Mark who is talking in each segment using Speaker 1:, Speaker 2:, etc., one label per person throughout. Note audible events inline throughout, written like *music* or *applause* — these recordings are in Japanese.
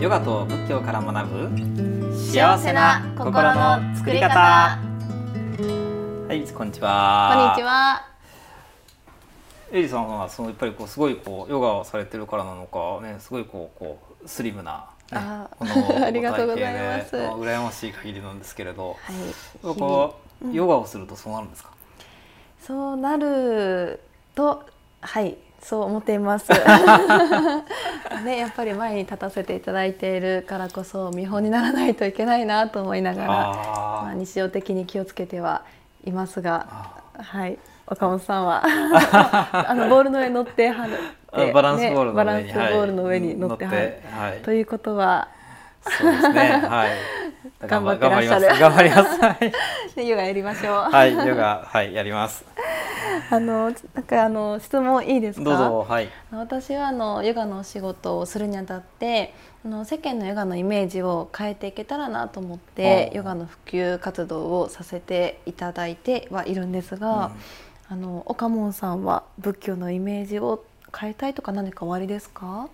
Speaker 1: ヨガと仏教から学ぶ
Speaker 2: 幸せな心の作り方。
Speaker 1: はいこんにちは。
Speaker 2: こんにちは。
Speaker 1: エリさんはそのやっぱりこうすごいこうヨガをされてるからなのかねすごいこうこうスリムな、ね、
Speaker 2: あ
Speaker 1: この *laughs*
Speaker 2: ありがとうございます。
Speaker 1: 羨ましい限りなんですけれど、
Speaker 2: はい。
Speaker 1: こうヨガをするとそうなるんですか、
Speaker 2: そうなるとはいそう思っています。*laughs* ねやっぱり前に立たせていただいているからこそ見本にならないといけないなと思いながらまあ、
Speaker 1: あ
Speaker 2: 日常的に気をつけてはいますが
Speaker 1: あ
Speaker 2: はい。岡本さんは？*laughs* あの *laughs* ボールの上に乗ってはる。
Speaker 1: あバランスボールの上に、
Speaker 2: ねバランスボールの上に乗ってはる、
Speaker 1: はい、
Speaker 2: ということは
Speaker 1: そうですね。はい。
Speaker 2: 頑張ってらっしゃる。
Speaker 1: 頑張ります。
Speaker 2: ヨガやりましょう。
Speaker 1: はいはいヨガはいやります *laughs*
Speaker 2: あのなんかあの質問いいですか？
Speaker 1: どうぞはい
Speaker 2: 私はあのヨガのお仕事をするにあたってあの世間のヨガのイメージを変えていけたらなと思ってヨガの普及活動をさせていただいてはいるんですが、あの岡門さんは仏教のイメージを変えたいとか何かおありですか？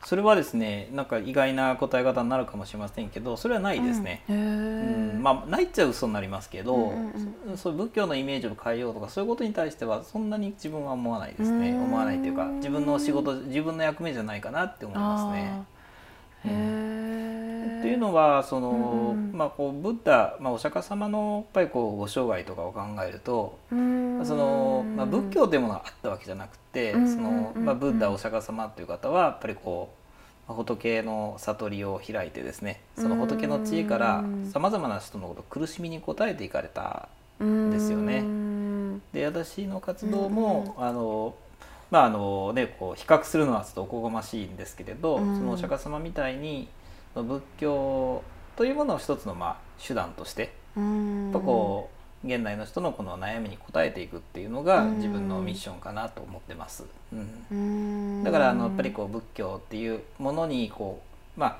Speaker 1: あそれはですねなんか意外な答え方になるかもしれませんけどそれはないですね、
Speaker 2: うん。へ
Speaker 1: う
Speaker 2: ー
Speaker 1: ん。まあないっちゃ嘘になりますけど、
Speaker 2: うんうん
Speaker 1: そう仏教のイメージを変えようとかそういうことに対してはそんなに自分は思わないですね。
Speaker 2: うん。
Speaker 1: 思わないというか自分の仕事自分の役目じゃないかなって思いますね。
Speaker 2: へー
Speaker 1: っていうのはその、
Speaker 2: うんうん。
Speaker 1: まあこうブッダ、まあ、お釈迦様のやっぱりこうご生涯とかを考えると
Speaker 2: うん。
Speaker 1: その、まあ、仏教というものがあったわけじゃなくて、
Speaker 2: うん
Speaker 1: そのまあ、ブッダお釈迦様という方はやっぱりこうまあ仏の悟りを開いてですねその仏の知恵から
Speaker 2: うん
Speaker 1: さまざまな人のこと苦しみに応えていかれた
Speaker 2: うん
Speaker 1: ですよね。
Speaker 2: うん。
Speaker 1: で私の活動も、あのまああのねこう比較するのはちょっとおこがましいんですけれど、
Speaker 2: うん。
Speaker 1: そのお釈迦様みたいに仏教というものを一つのまあ手段として
Speaker 2: うん。
Speaker 1: やっぱこう現代の人のこの悩みに応えていくっていうのが
Speaker 2: うん。
Speaker 1: 自分のミッションかなと思ってます。うん。
Speaker 2: うん。
Speaker 1: だからあのやっぱりこう仏教っていうものにこうまあ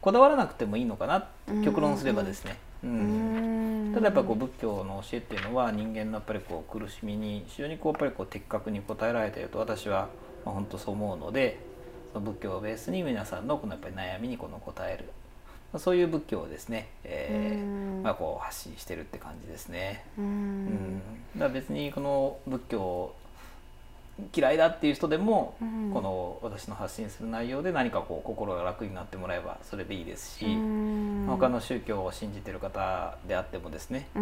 Speaker 1: こだわらなくてもいいのかな
Speaker 2: うん。
Speaker 1: 極論すればですね。う
Speaker 2: うんん。
Speaker 1: ただやっぱこう仏教の教えっていうのは人間のやっぱりこう苦しみに非常にこうやっぱりこう的確に応えられていると私はまあ本当そう思うので仏教をベースに皆さんのこのやっぱり悩みにこの答える。まあそういう仏教をですね、えー
Speaker 2: うん。
Speaker 1: まあ、こう発信してるって感じですね。
Speaker 2: う
Speaker 1: うん。
Speaker 2: ん
Speaker 1: だから別にこの仏教嫌いだっていう人でも、
Speaker 2: うん。
Speaker 1: この私の発信する内容で何かこう心が楽になってもらえばそれでいいですし、
Speaker 2: うん。
Speaker 1: 他の宗教を信じてる方であってもですね、こ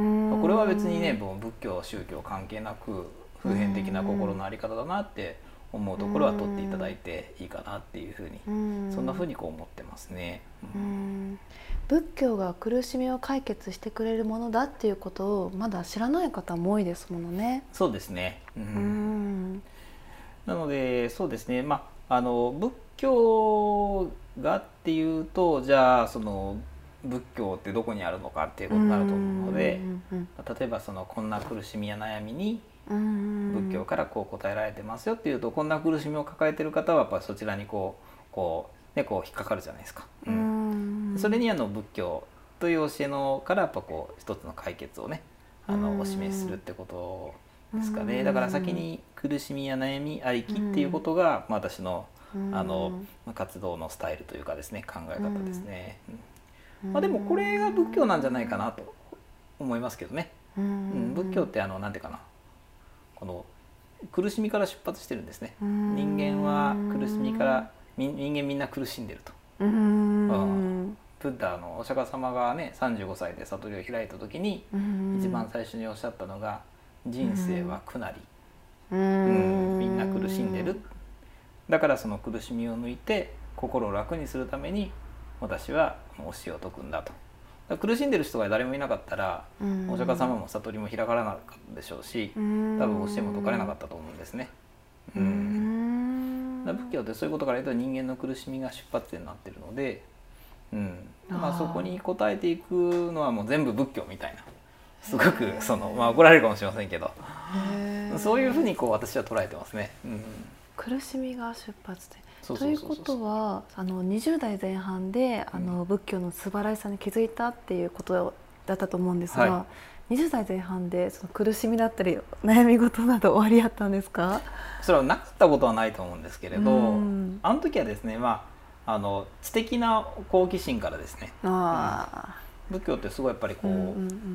Speaker 1: れは別にねもう仏教宗教関係なく普遍的な心の在り方だなって思うところは取っていただいていいかなっていうふうに、
Speaker 2: うん。
Speaker 1: そんなふうにこう思ってますね。
Speaker 2: 仏教が苦しみを解決してくれるものだっていうことをまだ知らない方も多いですものね。
Speaker 1: そうですね、うん。
Speaker 2: うん。
Speaker 1: なのでそうですね。まああの仏教がっていうとじゃあその仏教ってどこにあるのかっていうことになると思うので
Speaker 2: うん
Speaker 1: 例えばそのこんな苦しみや悩みに
Speaker 2: うん
Speaker 1: 仏教からこう答えられてますよっていうとこんな苦しみを抱えてる方はやっぱりそちらにこうこうねこう引っかかるじゃないですか。
Speaker 2: う
Speaker 1: うん。
Speaker 2: ん
Speaker 1: それにあの仏教という教えのからやっぱこう一つの解決をねあ
Speaker 2: うん。
Speaker 1: のお示しするってことですかね。
Speaker 2: うん。
Speaker 1: だから先に苦しみや悩みありきっていうことが、まあ、私の
Speaker 2: うん。
Speaker 1: あの、まあ、活動のスタイルというかですね考え方ですね、
Speaker 2: うん。
Speaker 1: まあ、でもこれが仏教なんじゃないかなと思いますけどね、
Speaker 2: う
Speaker 1: うん
Speaker 2: ん。
Speaker 1: 仏教ってあのなんていうかなこの苦しみから出発してるんですね。
Speaker 2: うん。
Speaker 1: 人間は苦しみからみ人間みんな苦しんでると。
Speaker 2: うん。
Speaker 1: ブッダのお釈迦様がね35歳で悟りを開いた時に
Speaker 2: うん。
Speaker 1: 一番最初におっしゃったのが「人生は苦なり」
Speaker 2: う
Speaker 1: うん。みんな苦しんでる。だからその苦しみを抜いて心を楽にするために私は教えを説くんだと苦しんでる人が誰もいなかったら
Speaker 2: うん。
Speaker 1: お釈迦様も悟りも開かれなかったでしょうし
Speaker 2: うん。
Speaker 1: 多分教えも説かれなかったと思うんですね。う
Speaker 2: うん。
Speaker 1: 仏教ってそういうことから言うと人間の苦しみが出発点になってるので、うん。まあ、そこに応えていくのはもう全部仏教みたいな。すごくその、まあ、怒られるかもしれませんけど。そういうふうにこう私は捉えてますね。うん、
Speaker 2: 苦しみが出発点といううことはあの20代前半であの仏教の素晴らしさに気づいたっていうことだったと思うんですが、
Speaker 1: は
Speaker 2: 20代前半でその苦しみだったり悩み事など終わりあったんですか？
Speaker 1: それはなかったことはないと思うんですけれど、
Speaker 2: うん。
Speaker 1: あの時はですねまああの知的な好奇心からですね。
Speaker 2: あ
Speaker 1: 仏教ってすごいやっぱりこう、
Speaker 2: うんうん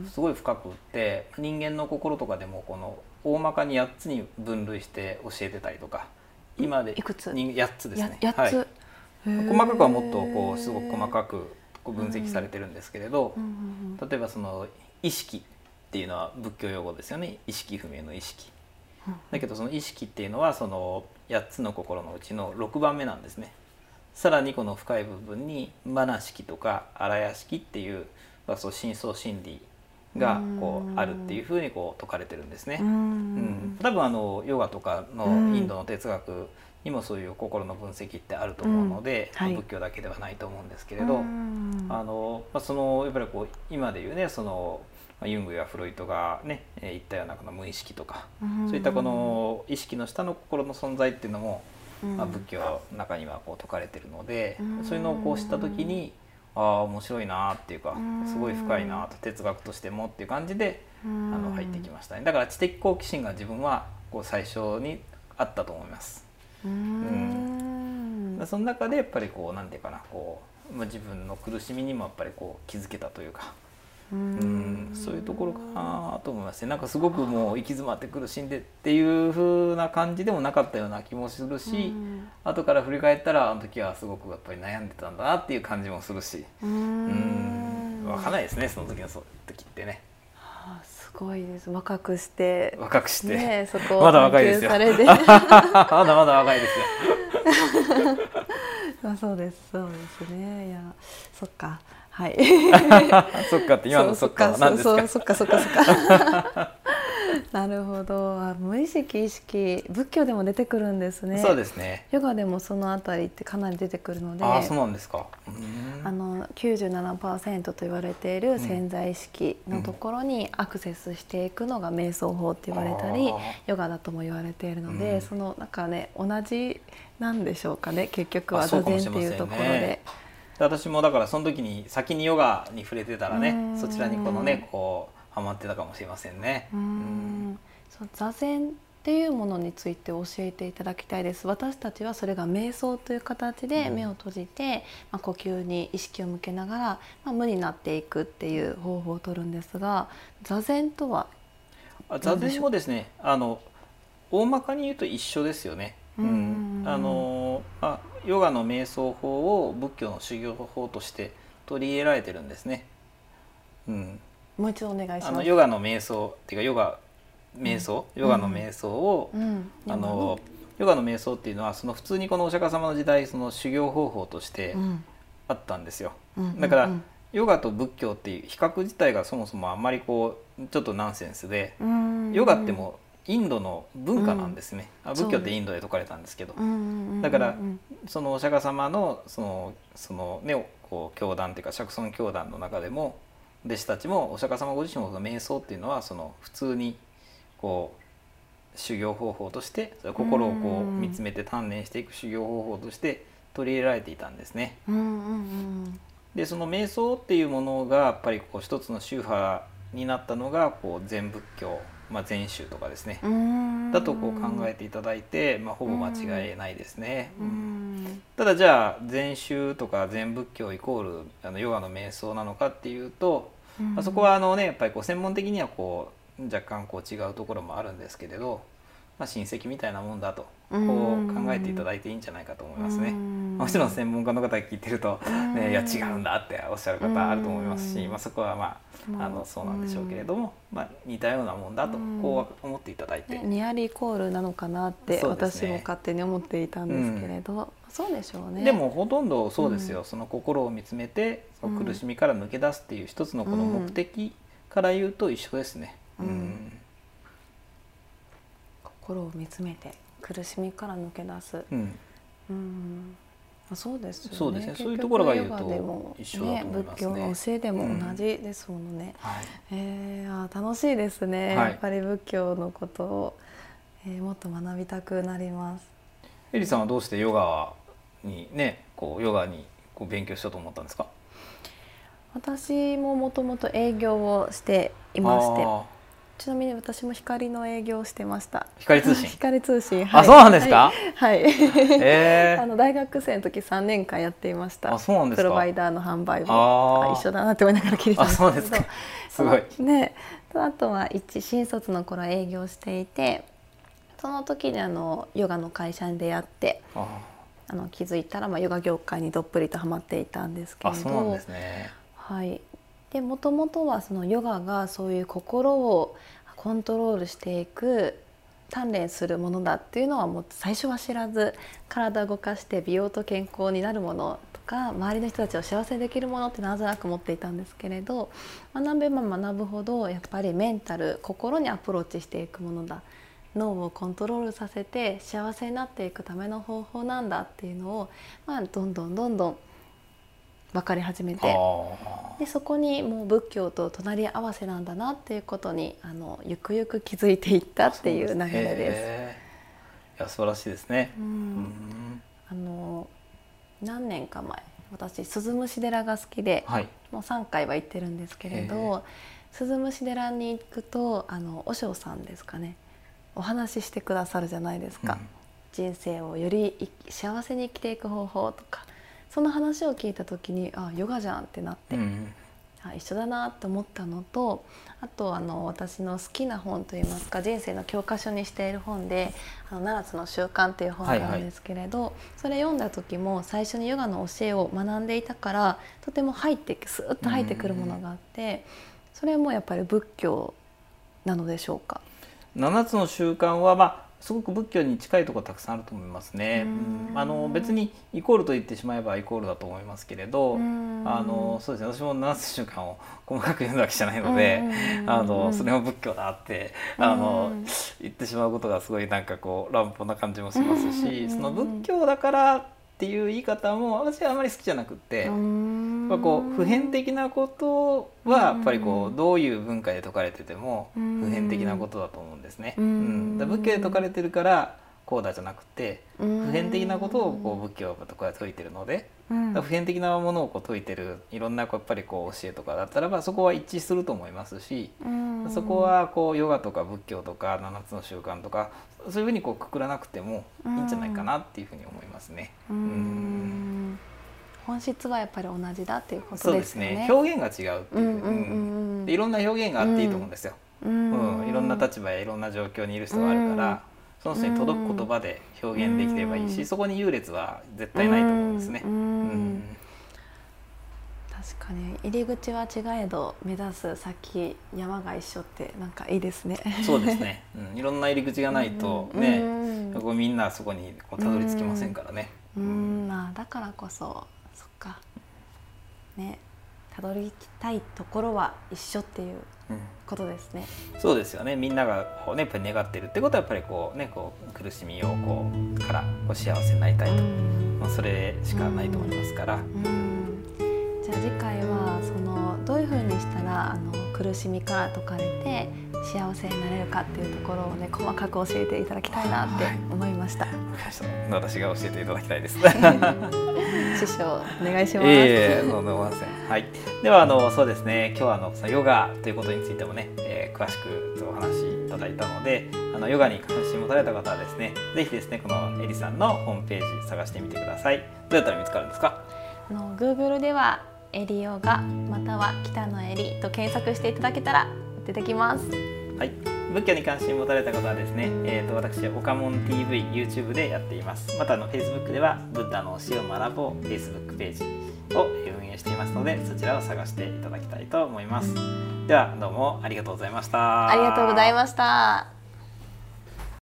Speaker 2: うん。
Speaker 1: すごい深くって人間の心とかでもこの大まかに8つに分類して教えてたりとか今で
Speaker 2: いくつ？
Speaker 1: に8つです
Speaker 2: や
Speaker 1: ね。
Speaker 2: 八つ、
Speaker 1: はい。細かくはもっとこうすごく細かくこう分析されてるんですけれど、例えばその意識っていうのは仏教用語ですよね。意識不明の意識。
Speaker 2: うん
Speaker 1: だけどその意識っていうのはその8つの心のうちの6番目なんですね。さらにこの深い部分にマナ式とか荒屋式っていう、まあ、そう深層心理がこ
Speaker 2: う
Speaker 1: あるっていうふうにこう説かれてるんですね。
Speaker 2: う。ん。
Speaker 1: うん、多分あのヨガとかの
Speaker 2: うん。
Speaker 1: インドの哲学にもそういう心の分析ってあると思うので、
Speaker 2: うん。はい。
Speaker 1: 仏教だけではないと思うんですけれど、
Speaker 2: うん。
Speaker 1: あのまあ、そのやっぱりこう今でいうねその、まあ、ユングやフロイトがね、えー言ったようなこの無意識とか、そういったこの意識の下の心の存在っていうのも、
Speaker 2: うん。
Speaker 1: まあ、仏教の中にはこう説かれてるので、
Speaker 2: うん。
Speaker 1: そういうのをこう知った時にああ面白いなっていうか
Speaker 2: うん
Speaker 1: すごい深いなと哲学としてもっていう感じで
Speaker 2: あ
Speaker 1: あの入ってきましたねだから知的好奇心が自分はこう最初にあったと思います。
Speaker 2: うん
Speaker 1: その中でやっぱりこうなんていうかなこう、まあ、自分の苦しみにもやっぱりこう気づけたというか。
Speaker 2: う
Speaker 1: うんそういうところかなと思いますね。なんかすごくもう行き詰まって苦しんでっていう風な感じでもなかったような気もするし、後から振り返ったらあの時はすごくやっぱり悩んでたんだなっていう感じもするし。
Speaker 2: う
Speaker 1: うん。
Speaker 2: ん
Speaker 1: 分かんないですねその時の時ってね。
Speaker 2: あすごいです。若くして。
Speaker 1: 若くして、
Speaker 2: ねそこを
Speaker 1: まだ若いですよ。*laughs* まだまだ若いですよ。*laughs*
Speaker 2: あそうですそうですね。いやそっかはい。*laughs*
Speaker 1: そっかって今のそっかは何ですか？
Speaker 2: そっかそっかそっか。*laughs* なるほど。あ無意識意識。仏教でも出てくるんですね。
Speaker 1: そうですね。
Speaker 2: ヨガでもそのあたりってかなり出てくるので。
Speaker 1: ああそうなんですか。うん。
Speaker 2: あの97%と言われている潜在意識のところにアクセスしていくのが瞑想法って言われたり、
Speaker 1: あー。
Speaker 2: ヨガだとも言われているので、
Speaker 1: うん。
Speaker 2: そのなんかね同じなんでしょうかね結局は座禅っていうところで。
Speaker 1: 私もだからその時に先にヨガに触れてたらね
Speaker 2: うん。
Speaker 1: そちらにこのねこうハマってたかもしれませんね。
Speaker 2: うーん。そう座禅っていうものについて教えていただきたいです。私たちはそれが瞑想という形で
Speaker 1: うん。
Speaker 2: 目を閉じて、まあ、呼吸に意識を向けながら、まあ、無になっていくっていう方法をとるんですが座禅とは
Speaker 1: あ座禅もですねあの大まかに言うと一緒ですよね。
Speaker 2: うん。うん。うん
Speaker 1: あのあヨガの瞑想法を仏教の修行法として取り入れられてるんですね。うん、
Speaker 2: もう一度お願いします。
Speaker 1: あのヨガの瞑想っていうかヨガ瞑想、ヨガの瞑想を、
Speaker 2: うん、
Speaker 1: あのヨガの瞑想っていうのはその普通にこのお釈迦様の時代その修行方法として
Speaker 2: うん。
Speaker 1: あったんですよ。
Speaker 2: うん。
Speaker 1: だから
Speaker 2: うん。
Speaker 1: ヨガと仏教っていう比較自体がそもそもあんまりこうちょっとナンセンスで、
Speaker 2: うん。
Speaker 1: ヨガってもうインドの文化なんですね、
Speaker 2: う
Speaker 1: 仏教ってインドで説かれたんですけど、だから
Speaker 2: うん
Speaker 1: そのお釈迦様のそのそのねこう教団っていうか釈尊教団の中でも弟子たちもお釈迦様ご自身の瞑想っていうのはその普通にこう修行方法として心をこう
Speaker 2: うん
Speaker 1: 見つめて鍛錬していく修行方法として取り入れられていたんですね。でその瞑想っていうものがやっぱりこう一つの宗派になったのがこう禅仏教、まあ、禅宗とかですね、
Speaker 2: うん。
Speaker 1: だとこう考えていただいて、まあ、ほぼ間違いないですね。ただじゃあ禅宗とか禅仏教イコールあのヨガの瞑想なのかっていうと、
Speaker 2: うん。
Speaker 1: まあそこはあのねやっぱりこう専門的にはこう若干こう違うところもあるんですけれど、まあ、親戚みたいなもんだとこう考えていただいていいんじゃないかと思いますね。
Speaker 2: うん。
Speaker 1: もちろん専門家の方が聞いてると、ね、いや違うんだっておっしゃる方あると思いますし、
Speaker 2: うん。
Speaker 1: まあ、そこはまああのそうなんでしょうけれども、まあ、似たようなもんだと
Speaker 2: うん。
Speaker 1: こう思っていただいて、
Speaker 2: ねニアリコールなのかなって私も勝手に思っていたんですけれど、そうでしょうね。
Speaker 1: でもほとんどそうですよ、
Speaker 2: うん。
Speaker 1: その心を見つめてその
Speaker 2: うん
Speaker 1: 苦しみから抜け出すっていう一つのこの目的から言うと一緒ですね。
Speaker 2: う
Speaker 1: うんん
Speaker 2: 心を見つめて苦しみから抜け出す。
Speaker 1: うん。
Speaker 2: うん。あそうですよね。
Speaker 1: そうですね。
Speaker 2: 結
Speaker 1: そういうところが言うと
Speaker 2: ヨガでも
Speaker 1: 一緒だと思いますね。
Speaker 2: 仏教の教えでも同じですものね。
Speaker 1: はい。
Speaker 2: えー、あ楽しいですね、
Speaker 1: はい。
Speaker 2: やっぱり仏教のことを、えーもっと学びたくなります。
Speaker 1: エリさんはどうしてヨガにねこうヨガにこう勉強しようと思ったんですか？
Speaker 2: 私ももともと営業をしていまして。
Speaker 1: あ
Speaker 2: ちなみに私も光の営業をしてました。
Speaker 1: 光通信？*laughs*
Speaker 2: 光通信、
Speaker 1: あそうなんですか？
Speaker 2: はい、
Speaker 1: え *laughs*
Speaker 2: あの大学生の時3年間やっていました。
Speaker 1: あそうなんですか？
Speaker 2: プロバイダーの販売
Speaker 1: あ
Speaker 2: も一緒だなって思いながら聞いてたんですけど。
Speaker 1: あそうですか？*laughs* すごい。
Speaker 2: ね。とあとは一新卒の頃営業していてその時にあのヨガの会社に出会って
Speaker 1: あ
Speaker 2: あの気づいたらまあヨガ業界にどっぷりとハマっていたんですけれど。
Speaker 1: あそうなんですね。
Speaker 2: はい、でもともとはそのヨガがそういう心をコントロールしていく鍛錬するものだっていうのはもう最初は知らず体を動かして美容と健康になるものとか周りの人たちを幸せにできるものってなんとなく持っていたんですけれど学べば学ぶほどやっぱりメンタル心にアプローチしていくものだ。脳をコントロールさせて幸せになっていくための方法なんだっていうのを、まあ、どんどんどんどん分かり始めて。
Speaker 1: あ
Speaker 2: でそこにもう仏教と隣り合わせなんだなっていうことにあのゆくゆく気づいていったっていう流れです。
Speaker 1: いや素晴らしいですね。
Speaker 2: う
Speaker 1: うん。ん
Speaker 2: あの何年か前私鈴虫寺が好きで
Speaker 1: はい。
Speaker 2: もう3回は行ってるんですけれ
Speaker 1: へ
Speaker 2: ど鈴虫寺に行くとあの和尚さんですかね。お話ししてくださるじゃないですか、人生をよりい幸せに生きていく方法とかその話を聞いた時にあヨガじゃんってなって、
Speaker 1: うんうん
Speaker 2: あ一緒だなと思ったのとあとあの私の好きな本といいますか人生の教科書にしている本で「あの7つの習慣」っていう本があるんですけれど、それ読んだ時も最初にヨガの教えを学んでいたからとても入ってスーッと入ってくるものがあってそれもやっぱり仏教なのでしょうか
Speaker 1: ？7つの習慣はまあすごく仏教に近いところたくさんあると思いますね。あの別にイコールと言ってしまえばイコールだと思いますけれど、
Speaker 2: うん。
Speaker 1: あのそうですね。私も7つの習慣を細かく読んだわけじゃないので、
Speaker 2: うん
Speaker 1: あのそれも仏教だってあの
Speaker 2: うん
Speaker 1: 言ってしまうことがすごいなんかこう乱暴な感じもします
Speaker 2: うん
Speaker 1: し、その仏教だからっていう言い方も私はあまり好きじゃなくって。やっぱこう普遍的なことはやっぱりこ
Speaker 2: う
Speaker 1: どういう文化で説かれてても
Speaker 2: うん
Speaker 1: 普遍的なことだと思うんですね。
Speaker 2: うん
Speaker 1: うんだ仏教で説かれてるからこうだじゃなくて
Speaker 2: 普
Speaker 1: 普遍的なことをこう仏教はこうやって説いてるのでだから普遍的なものをこう説いてるいろんなこうやっぱりこう教えとかだったらばそこは一致すると思いますしそこはこうヨガとか仏教とか7つの習慣とかそういうふうにこうくくらなくてもいいんじゃないかなっていうふうに思いますね。
Speaker 2: うーん。本質はやっぱり同じだっていうことですすよね。
Speaker 1: ね。表現が違うっていう、
Speaker 2: うん
Speaker 1: いろんな表現があっていいと思うんですよ、うん。いろんな立場やいろんな状況にいる人があるから、
Speaker 2: うん
Speaker 1: その人に届く言葉で表現できればいいし、そこに優劣は絶対ないと思うんですね。
Speaker 2: うん。
Speaker 1: うん
Speaker 2: 確かに。入り口は違えど目指す先山が一緒ってなんかいいですね。
Speaker 1: そうですね、*laughs* うん、いろんな入り口がないとね、
Speaker 2: うん。
Speaker 1: こうみんなそこにこうたどり着きませんからね。
Speaker 2: うん。まあだからこそそっか。ね。たどり着きたいところは一緒っていう
Speaker 1: うん
Speaker 2: ことですね。
Speaker 1: そうですよねみんながこう、ね、やっぱり願ってるってことはやっぱりこう、ね、こう苦しみをこうからこう幸せになりたいと、まあ、それしかないと思いますから。
Speaker 2: うんじゃあ次回はそのどういうふうにしたらあの苦しみから解かれて幸せになれるかっていうところをね細かく教えていただきたいなって思いました。
Speaker 1: わかりました私が教えていただきたいです。*laughs*
Speaker 2: 師匠お願いします。
Speaker 1: ええとんでもありません。はい。ではあのそうですね。今日はあのそのヨガということについてもね、えー詳しくお話しいただいたので、あのヨガに関心を持たれた方はですね、ぜひですねこのエリさんのホームページ探してみてください。どうやったら見つかるんですか？
Speaker 2: あの Google ではエリヨガまたは北のエリと検索していただけたら出てきます。
Speaker 1: はい。仏教に関心を持たれた方はですね、えー、と私オカモン TV YouTube でやっています。またあの Facebook ではブッダの教えを学ぼう Facebook ページを運営していますので、そちらを探していただきたいと思います。ではどうもありがとうございました。
Speaker 2: ありがとうございました。